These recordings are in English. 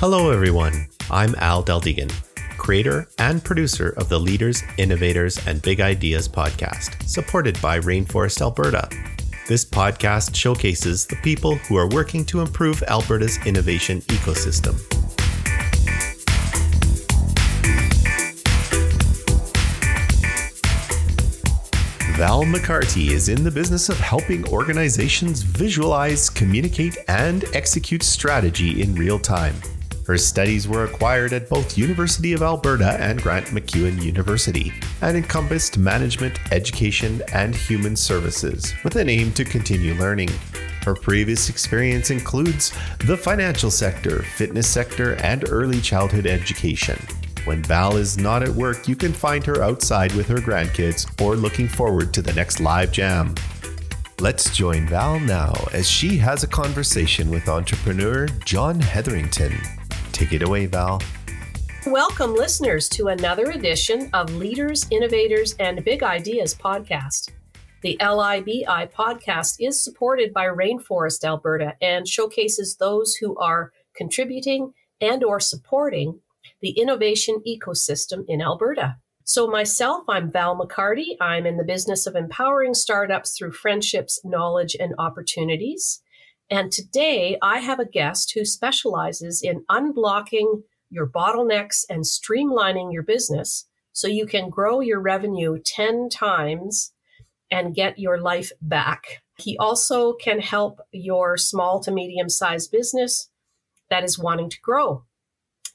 Hello, everyone. I'm Al Deldegan, creator and producer of the Leaders, Innovators, and Big Ideas podcast, supported by Rainforest Alberta. This podcast showcases the people who are working to improve Alberta's innovation ecosystem. Val McCarty is in the business of helping organizations visualize, communicate, and execute strategy in real time. Her studies were acquired at both University of Alberta and Grant MacEwan University and encompassed management, education, and human services with an aim to continue learning. Her previous experience includes the financial sector, fitness sector, and early childhood education. When Val is not at work, you can find her outside with her grandkids or looking forward to the next live jam. Let's join Val now as she has a conversation with entrepreneur John Hetherington. Take it away, Val. Welcome, listeners, to another edition of Leaders, Innovators, and Big Ideas podcast. The LIBI podcast is supported by Rainforest Alberta and showcases those who are contributing and or supporting the innovation ecosystem in Alberta. So myself, I'm Val McCarty. I'm in the business of empowering startups through friendships, knowledge, and opportunities. And today I have a guest who specializes in unblocking your bottlenecks and streamlining your business so you can grow your revenue 10 times and get your life back. He also can help your small to medium sized business that is wanting to grow.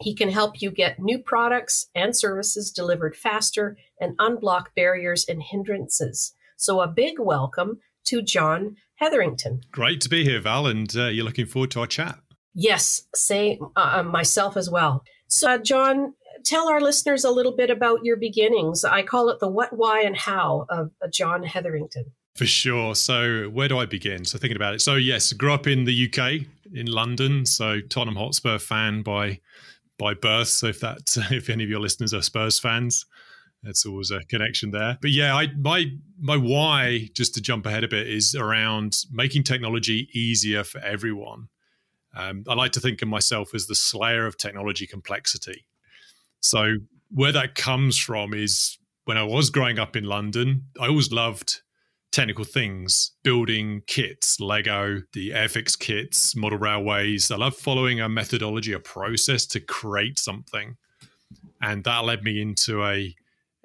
He can help you get new products and services delivered faster and unblock barriers and hindrances. So, a big welcome to John Hetherington. Great to be here, Val, and uh, you're looking forward to our chat. Yes, say uh, uh, myself as well. So, uh, John, tell our listeners a little bit about your beginnings. I call it the what, why, and how of uh, John Hetherington. For sure. So, where do I begin? So, thinking about it. So, yes, grew up in the UK, in London. So, Tottenham Hotspur fan by by birth. So, if that if any of your listeners are Spurs fans, that's always a connection there. But yeah, I my my why, just to jump ahead a bit, is around making technology easier for everyone. Um, I like to think of myself as the slayer of technology complexity. So where that comes from is when I was growing up in London, I always loved technical things, building kits, Lego, the Airfix kits, model railways. I love following a methodology, a process to create something. And that led me into a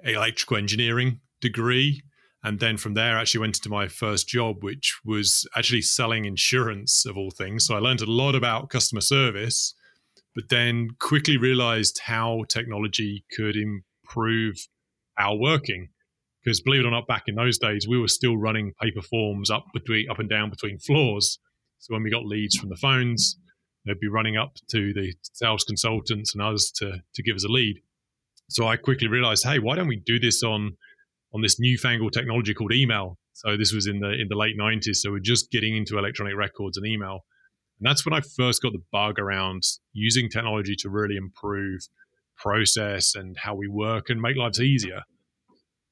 electrical engineering degree. And then from there, I actually went into my first job, which was actually selling insurance of all things. So I learned a lot about customer service, but then quickly realized how technology could improve our working. Because believe it or not, back in those days, we were still running paper forms up between up and down between floors. So when we got leads from the phones, they'd be running up to the sales consultants and others to to give us a lead. So I quickly realized, hey, why don't we do this on on this newfangled technology called email? So this was in the in the late 90s. So we're just getting into electronic records and email. And that's when I first got the bug around using technology to really improve process and how we work and make lives easier.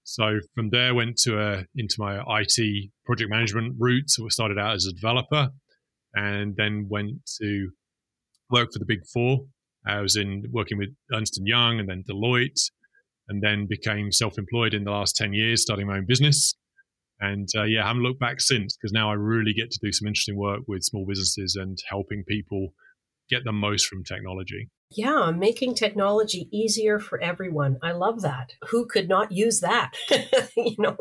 So from there, went to a, into my IT project management route. So I started out as a developer, and then went to work for the Big Four I was in working with Ernst and Young and then Deloitte, and then became self-employed in the last ten years, starting my own business. And uh, yeah, I haven't looked back since because now I really get to do some interesting work with small businesses and helping people get the most from technology. Yeah, making technology easier for everyone. I love that. Who could not use that? you know,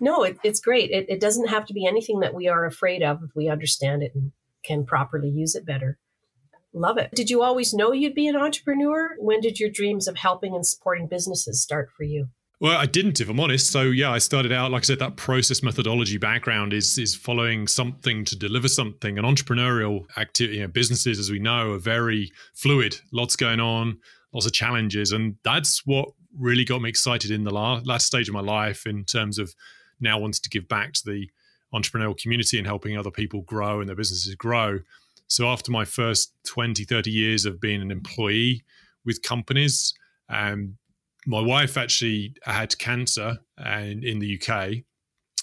no, it, it's great. It, it doesn't have to be anything that we are afraid of if we understand it and can properly use it better. Love it. Did you always know you'd be an entrepreneur? When did your dreams of helping and supporting businesses start for you? Well, I didn't, if I'm honest. So yeah, I started out, like I said, that process methodology background is is following something to deliver something. And entrepreneurial activity, you know, businesses, as we know, are very fluid. Lots going on, lots of challenges, and that's what really got me excited in the last, last stage of my life in terms of now wanting to give back to the entrepreneurial community and helping other people grow and their businesses grow. So after my first 20, 30 years of being an employee with companies, um, my wife actually had cancer and in the UK.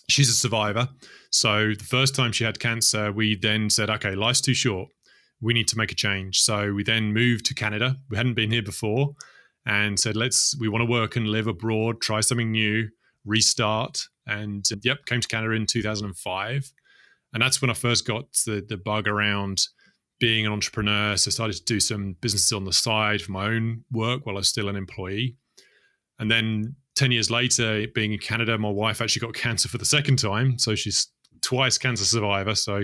She's a survivor. So the first time she had cancer, we then said, okay, life's too short. we need to make a change. So we then moved to Canada. We hadn't been here before and said, let's, we want to work and live abroad, try something new, restart. And yep, came to Canada in 2005. And that's when I first got the, the bug around being an entrepreneur. So I started to do some businesses on the side for my own work while I was still an employee. And then 10 years later, being in Canada, my wife actually got cancer for the second time. So she's twice cancer survivor. So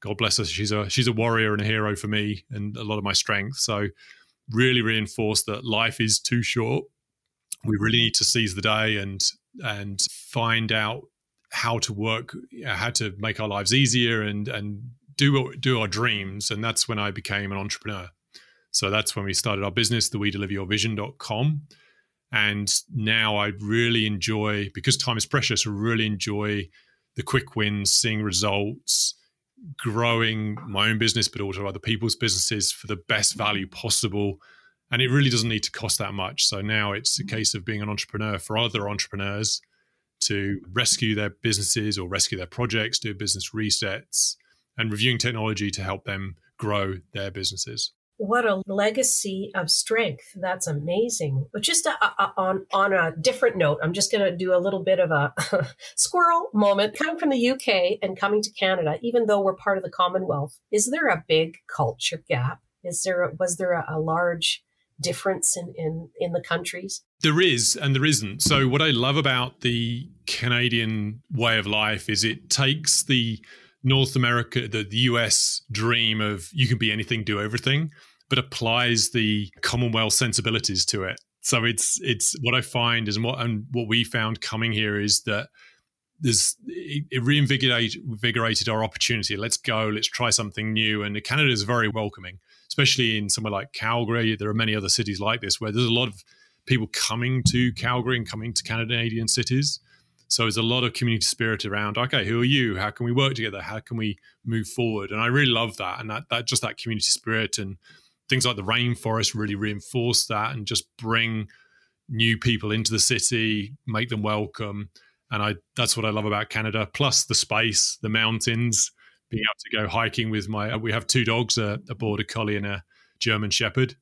God bless her. She's a she's a warrior and a hero for me and a lot of my strength. So really reinforced that life is too short. We really need to seize the day and and find out how to work, how to make our lives easier and and do do our dreams. And that's when I became an entrepreneur. So that's when we started our business, the we deliver your vision.com. And now I really enjoy, because time is precious, I really enjoy the quick wins, seeing results, growing my own business, but also other people's businesses for the best value possible. And it really doesn't need to cost that much. So now it's a mm. case of being an entrepreneur for other entrepreneurs to rescue their businesses or rescue their projects, do business resets, and reviewing technology to help them grow their businesses. What a legacy of strength. That's amazing. But just a, a, on on a different note i'm just going to do a little bit of a squirrel moment. Coming from the uk and coming to canada even though we're part of the commonwealth is there a big culture gap? Is there was there a, a large difference in, in in the countries there is and there isn't so what i love about the canadian way of life is it takes the North America, the, the US dream of you can be anything, do everything, but applies the Commonwealth sensibilities to it. So it's it's what I find is and what and what we found coming here is that there's it, it reinvigorated our opportunity. Let's go, let's try something new. And Canada is very welcoming, especially in somewhere like Calgary. There are many other cities like this where there's a lot of people coming to Calgary and coming to Canadian cities. So there's a lot of community spirit around. Okay, who are you? How can we work together? How can we move forward? And I really love that, and that that just that community spirit and things like the rainforest really reinforce that and just bring new people into the city, make them welcome. And I that's what I love about Canada. Plus the space, the mountains, being able to go hiking with my. We have two dogs, uh, a, a border collie and a German Shepherd.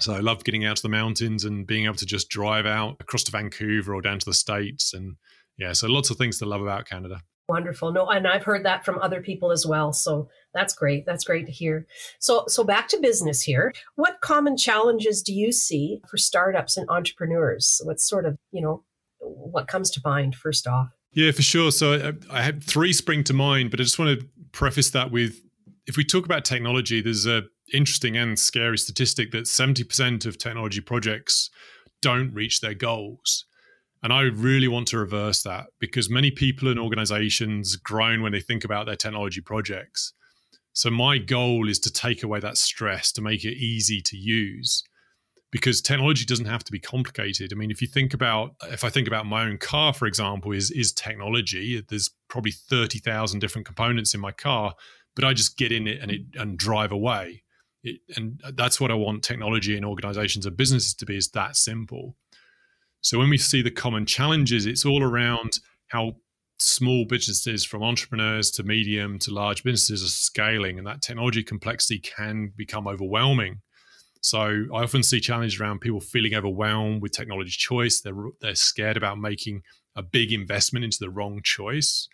So I love getting out to the mountains and being able to just drive out across to Vancouver or down to the states and yeah, so lots of things to love about Canada. Wonderful. No, and I've heard that from other people as well. So that's great. That's great to hear. So so back to business here. What common challenges do you see for startups and entrepreneurs? What sort of, you know, what comes to mind first off? Yeah, for sure. So I, I had three spring to mind, but I just want to preface that with if we talk about technology, there's a interesting and scary statistic that 70% of technology projects don't reach their goals. And I really want to reverse that because many people and organizations groan when they think about their technology projects. So, my goal is to take away that stress, to make it easy to use because technology doesn't have to be complicated. I mean, if you think about, if I think about my own car, for example, is is technology. There's probably thirty thousand different components in my car, but I just get in it and it and drive away. It, and that's what I want technology and organizations and businesses to be is that simple. So when we see the common challenges, it's all around how small businesses from entrepreneurs to medium to large businesses are scaling and that technology complexity can become overwhelming. So I often see challenges around people feeling overwhelmed with technology choice. They're they're scared about making a big investment into the wrong choice.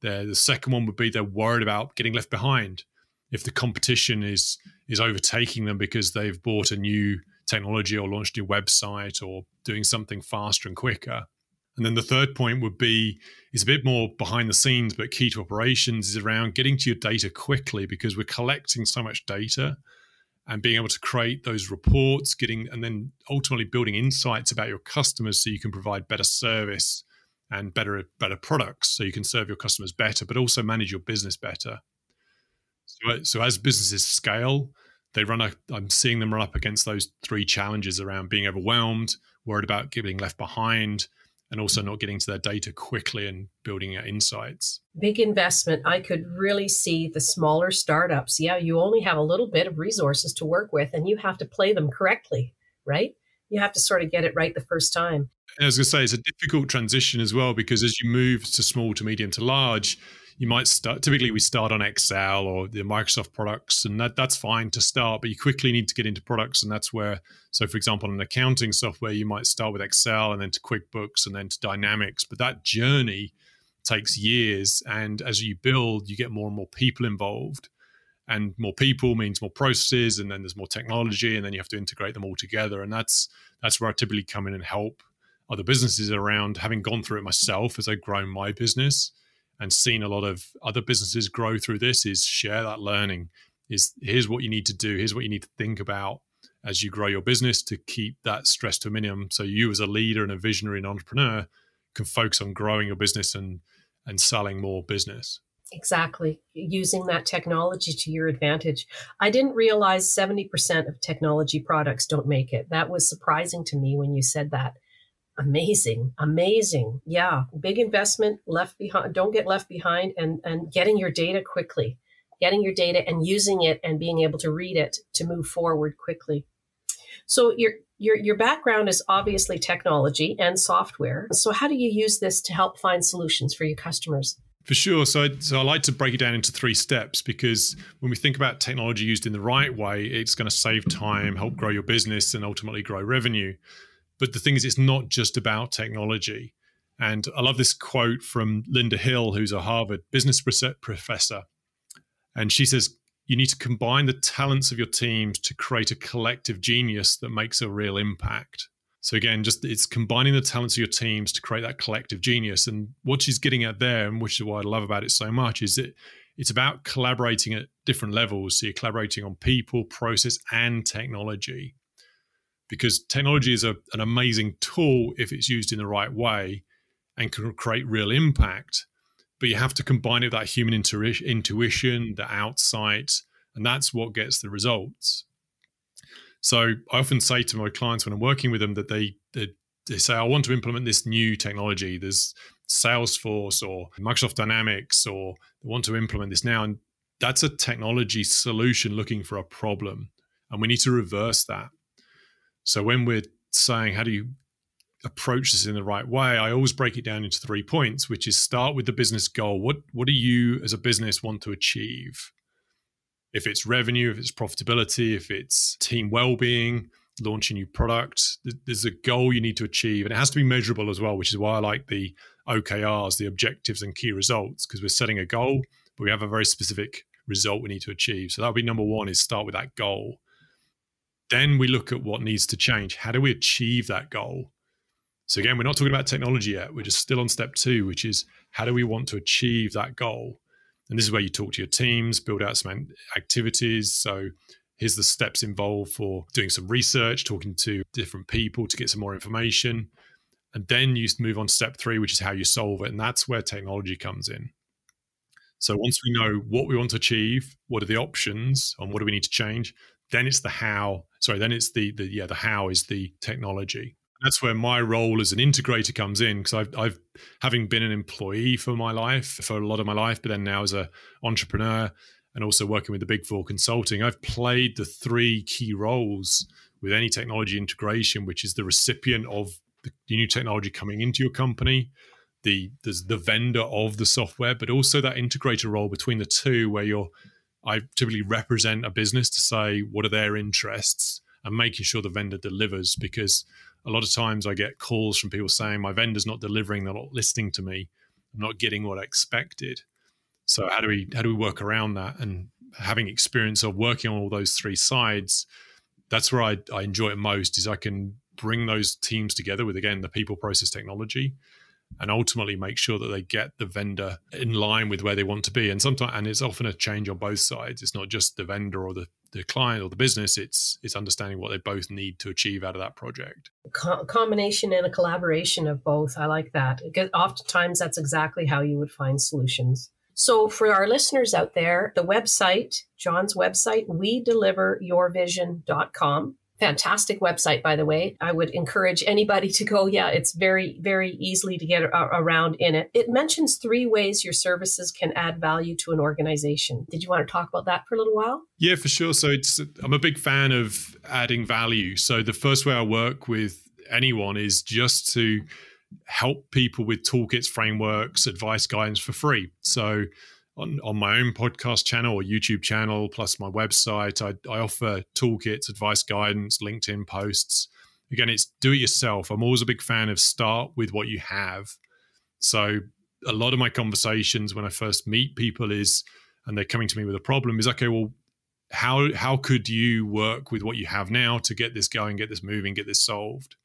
They're, the second one would be they're worried about getting left behind if the competition is is overtaking them because they've bought a new technology or launched a new website or doing something faster and quicker. And then the third point would be is a bit more behind the scenes, but key to operations is around getting to your data quickly because we're collecting so much data and being able to create those reports, getting and then ultimately building insights about your customers so you can provide better service and better better products so you can serve your customers better, but also manage your business better. So, so as businesses scale, they run up, I'm seeing them run up against those three challenges around being overwhelmed, worried about getting left behind, and also not getting to their data quickly and building out insights. Big investment. I could really see the smaller startups. Yeah, you only have a little bit of resources to work with and you have to play them correctly, right? You have to sort of get it right the first time. And I was going to say, it's a difficult transition as well because as you move to small to medium to large, you might start typically we start on excel or the microsoft products and that that's fine to start but you quickly need to get into products and that's where so for example in accounting software you might start with excel and then to quickbooks and then to dynamics but that journey takes years and as you build you get more and more people involved. And more people means more processes and then there's more technology and then you have to integrate them all together and that's that's where i typically come in and help other businesses around having gone through it myself as i've grown my business and seen a lot of other businesses grow through this is share that learning is here's what you need to do here's what you need to think about as you grow your business to keep that stress to a minimum so you as a leader and a visionary and entrepreneur can focus on growing your business and and selling more business Exactly. Using that technology to your advantage. I didn't realize 70% of technology products don't make it. That was surprising to me when you said that. Amazing. Amazing. Yeah. Big investment left behind. Don't get left behind and, and getting your data quickly, getting your data and using it and being able to read it to move forward quickly. So your your your background is obviously technology and software. So how do you use this to help find solutions for your customers? For sure. So, I, so I like to break it down into three steps because when we think about technology used in the right way, it's going to save time, help grow your business, and ultimately grow revenue. But the thing is, it's not just about technology. And I love this quote from Linda Hill, who's a Harvard business professor. And she says, You need to combine the talents of your teams to create a collective genius that makes a real impact. So again, just it's combining the talents of your teams to create that collective genius. And what she's getting at there, and which is what I love about it so much, is that it's about collaborating at different levels. So you're collaborating on people, process, and technology. Because technology is a, an amazing tool if it's used in the right way and can create real impact. But you have to combine it with that human intuition, the outsight, and that's what gets the results. So I often say to my clients when I'm working with them that they, they, they say, I want to implement this new technology. There's Salesforce or Microsoft Dynamics, or they want to implement this now. And that's a technology solution looking for a problem. And we need to reverse that. So when we're saying, how do you approach this in the right way, I always break it down into three points, which is start with the business goal. What what do you as a business want to achieve? if it's revenue, if it's profitability, if it's team well-being, launch a new product. There's a goal you need to achieve, and it has to be measurable as well, which is why I like the OKRs, the objectives and key results, because we're setting a goal, but we have a very specific result we need to achieve. So that'll be number one: is start with that goal. Then we look at what needs to change. How do we achieve that goal? So again, we're not talking about technology yet. We're just still on step two, which is how do we want to achieve that goal? And this is where you talk to your teams, build out some activities. So here's the steps involved for doing some research, talking to different people to get some more information. And then you move on to step three, which is how you solve it. And that's where technology comes in. So once we know what we want to achieve, what are the options, and what do we need to change, then it's the how. Sorry, then it's the the yeah the how is the technology. That's where my role as an integrator comes in because I've, I've having been an employee for my life for a lot of my life but then now as an entrepreneur and also working with the big four consulting i've played the three key roles with any technology integration which is the recipient of the new technology coming into your company the the, the vendor of the software but also that integrator role between the two where you're i typically represent a business to say what are their interests and making sure the vendor delivers because a lot of times I get calls from people saying my vendor's not delivering, they're not listening to me, I'm not getting what I expected. So how do we how do we work around that? And having experience of working on all those three sides, that's where I, I enjoy it most. Is I can bring those teams together with again the people, process, technology, and ultimately make sure that they get the vendor in line with where they want to be. And sometimes, and it's often a change on both sides. It's not just the vendor or the, the client or the business. It's it's understanding what they both need to achieve out of that project. Co- combination and a collaboration of both. I like that. Because oftentimes, that's exactly how you would find solutions. So, for our listeners out there, the website, John's website, we deliver yourvision.com fantastic website by the way. I would encourage anybody to go. Yeah it's very very easily to get around in it. It mentions three ways your services can add value to an organization. Did you want to talk about that for a little while? Yeah for sure. So it's i'm a big fan of adding value. So the first way i work with anyone is just to help people with toolkits, frameworks, advice, guidance for free. So on, on my own podcast channel or YouTube channel, plus my website, I, I offer toolkits, advice, guidance, LinkedIn posts. Again, it's do it yourself. I'm always a big fan of start with what you have. So a lot of my conversations when I first meet people is, and they're coming to me with a problem, is okay, well, how how could you work with what you have now to get this going, get this moving, get this solved?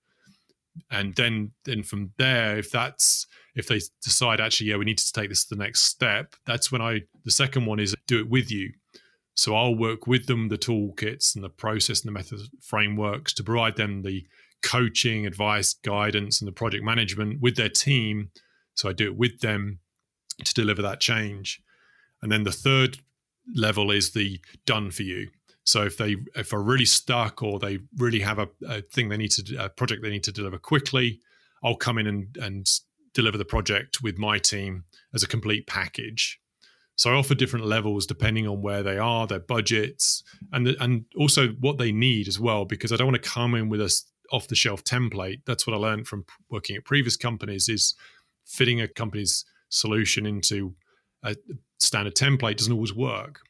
And then then from there, if that's if they decide actually, yeah, we need to take this to the next step, that's when I the second one is do it with you. So I'll work with them the toolkits and the process and the method frameworks to provide them the coaching, advice, guidance, and the project management with their team. So I do it with them to deliver that change. And then the third level is the done for you. So if they if are really stuck or they really have a, a thing they need to a project they need to deliver quickly, I'll come in and and deliver the project with my team as a complete package. So I offer different levels depending on where they are, their budgets, and the, and also what they need as well. Because I don't want to come in with a off the shelf template. That's what I learned from working at previous companies is fitting a company's solution into a standard template doesn't always work.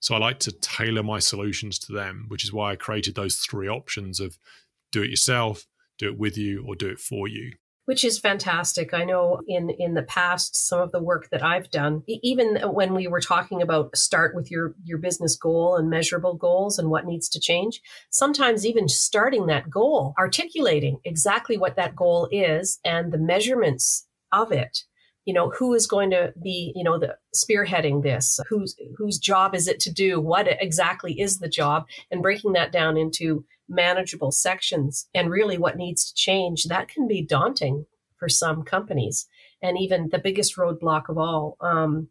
So I like to tailor my solutions to them, which is why I created those three options of do it yourself, do it with you, or do it for you which is fantastic. I know in in the past some of the work that I've done, even when we were talking about start with your your business goal and measurable goals and what needs to change, sometimes even starting that goal, articulating exactly what that goal is and the measurements of it you know who is going to be you know the spearheading this whose whose job is it to do what exactly is the job and breaking that down into manageable sections and really what needs to change, that can be daunting for some companies and even the biggest roadblock of all. Um,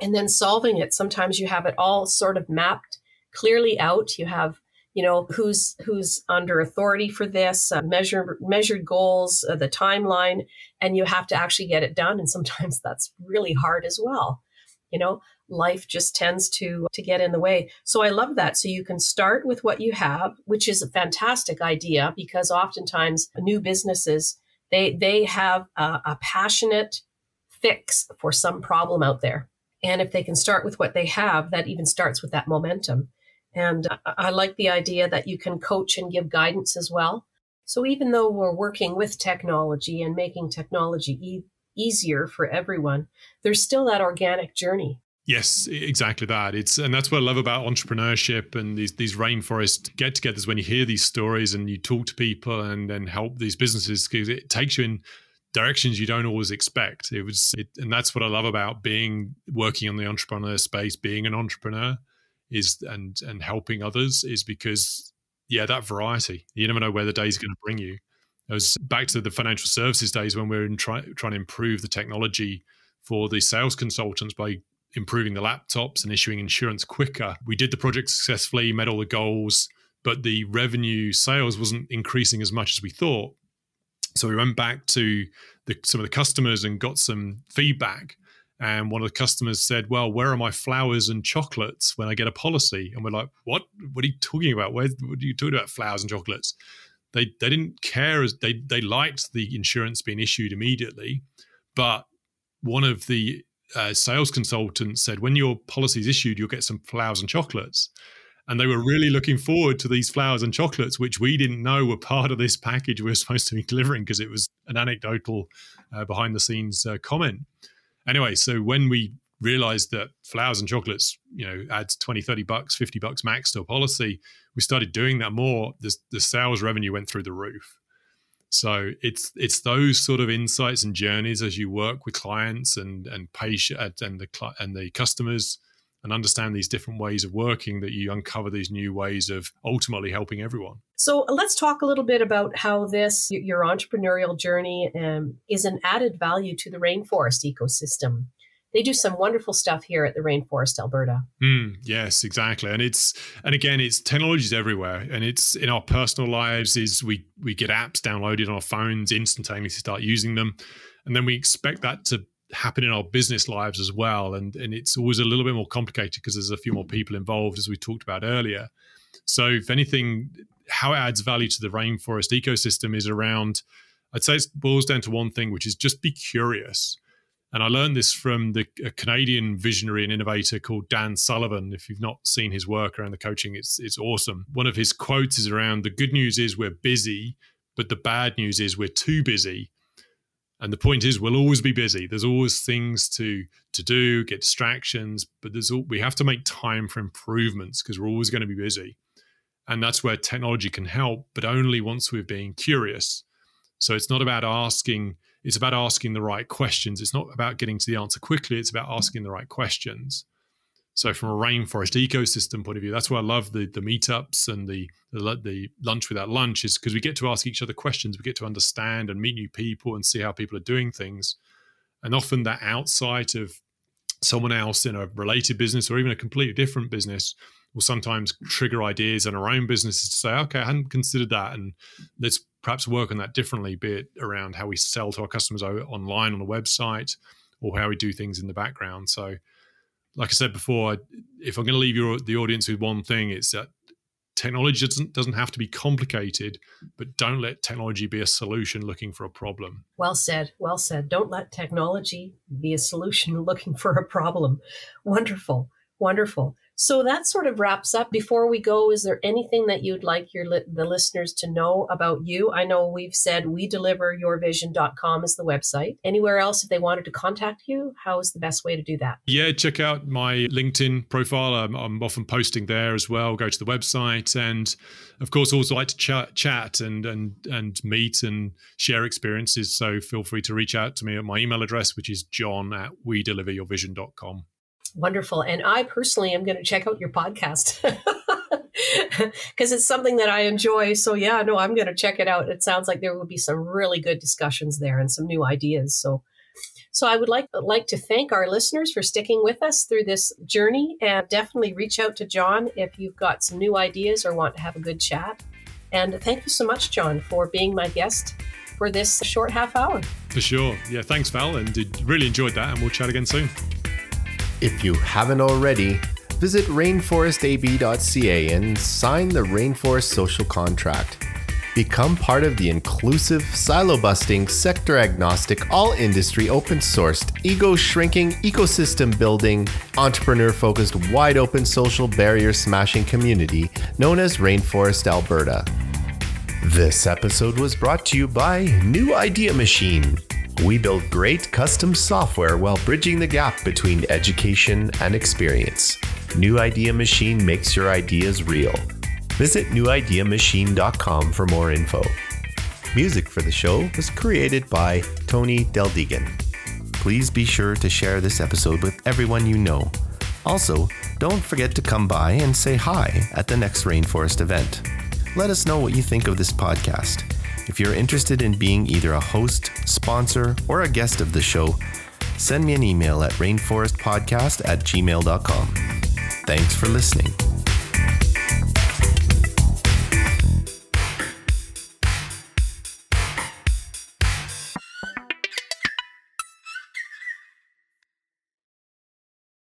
and then solving it, sometimes you have it all sort of mapped clearly out. You have you know who's who's under authority for this uh, measure measured goals uh, the timeline and you have to actually get it done and sometimes that's really hard as well. You know life just tends to to get in the way. So i love that. So you can start with what you have which is a fantastic idea because oftentimes new businesses they they have a, a passionate fix for some problem out there. And if they can start with what they have that even starts with that momentum and I, I like the idea that you can coach and give guidance as well so even though we're working with technology and making technology e- easier for everyone, there's still that organic journey. Yes, exactly that. It's and that's what I love about entrepreneurship and these these rainforest get-togethers. When you hear these stories and you talk to people and then help these businesses, because it takes you in directions you don't always expect. It was, it, and that's what I love about being working on the entrepreneur space, being an entrepreneur, is and and helping others is because yeah, that variety. You never know where the day's going to bring you. It was back to the financial services days when we were try, trying to improve the technology for the sales consultants by improving the laptops and issuing insurance quicker. We did the project successfully, met all the goals, but the revenue sales wasn't increasing as much as we thought. So we went back to the, some of the customers and got some feedback. And one of the customers said, "Well, where are my flowers and chocolates when I get a policy?" And we're like, "What? What are you talking about? Where? What are you talking about flowers and chocolates?" They they didn't care as they they liked the insurance being issued immediately, but one of the uh, sales consultants said, when your policy is issued, you'll get some flowers and chocolates. And they were really looking forward to these flowers and chocolates, which we didn't know were part of this package we were supposed to be delivering because it was an anecdotal uh, behind the scenes uh, comment. Anyway, so when we realized that flowers and chocolates, you know, adds 20, 30 bucks, 50 bucks max to a policy, we started doing that more. The, the sales revenue went through the roof. So it's it's those sort of insights and journeys as you work with clients and and patient and the and the customers and understand these different ways of working that you uncover these new ways of ultimately helping everyone. So let's talk a little bit about how this your entrepreneurial journey um, is an added value to the rainforest ecosystem they do some wonderful stuff here at the Rainforest Alberta. Mm, yes, exactly. And it's and again, it's technologies everywhere, and it's in our personal lives. Is we we get apps downloaded on our phones instantaneously start using them, and then we expect that to happen in our business lives as well. And and it's always a little bit more complicated because there's a few more mm-hmm. people involved, as we talked about earlier. So if anything, how it adds value to the rainforest ecosystem is around I'd say it boils down to one thing, which is just be curious. And I learned this from the Canadian visionary and innovator called Dan Sullivan. If you've not seen his work around the coaching, it's it's awesome. One of his quotes is around the good news is we're busy, but the bad news is we're too busy. And the point is we'll always be busy. There's always things to to do, get distractions, but there's all, we have to make time for improvements because we're always going to be busy. And that's where technology can help, but only once we're being curious. So it's not about asking it's about asking the right questions. It's not about getting to the answer quickly. It's about asking the right questions. So, from a rainforest ecosystem point of view, that's why I love the the meetups and the the, the lunch without lunch is because we get to ask each other questions. We get to understand and meet new people and see how people are doing things. And often that outside of someone else in a related business or even a completely different business will sometimes trigger ideas in our own businesses to say, okay, I hadn't considered that, and let's perhaps work on that differently, be it around how we sell to our customers online on a website or how we do things in the background. So, like I said before, if I'm going to leave your, the audience with one thing, it's that technology doesn't doesn't have to be complicated, but don't let technology be a solution looking for a problem. Well said. Well said. Don't let technology be a solution looking for a problem. Wonderful. Wonderful. So that sort of wraps up. Before we go, is there anything that you'd like your li- the listeners to know about you? I know we've said we deliver yourvision.com is the website. Anywhere else if they wanted to contact you, how is the best way to do that? Yeah, check out my LinkedIn profile. I'm, I'm often posting there as well. Go to the website and of course also like to chat, chat and and and meet and share experiences. So feel free to reach out to me at my email address, which is john at we deliver your vision.com. Wonderful. And I personally am going to check out your podcast because it's something that I enjoy. So, yeah, no, I'm going to check it out. It sounds like there will be some really good discussions there and some new ideas. So, so I would like like to thank our listeners for sticking with us through this journey and definitely reach out to John if you've got some new ideas or want to have a good chat. And thank you so much, John, for being my guest for this short half hour. For sure. Yeah, thanks, Val, and really enjoyed that. And we'll chat again soon. If you haven't already, visit rainforestab.ca and sign the Rainforest Social Contract. Become part of the inclusive, silo busting, sector agnostic, all industry open sourced, ego shrinking, ecosystem building, entrepreneur focused, wide open social barrier smashing community known as Rainforest Alberta. This episode was brought to you by New Idea Machine we build great custom software while bridging the gap between education and experience. New Idea Machine makes your ideas real. Visit newideamachine.com for more info. Music for the show was created by Tony Deldegan. Please be sure to share this episode with everyone you know. Also, don't forget to come by and say hi at the next Rainforest event. Let us know what you think of this podcast. If you're interested in being either a host, sponsor, or a guest of the show, send me an email at rainforestpodcast at gmail.com. Thanks for listening.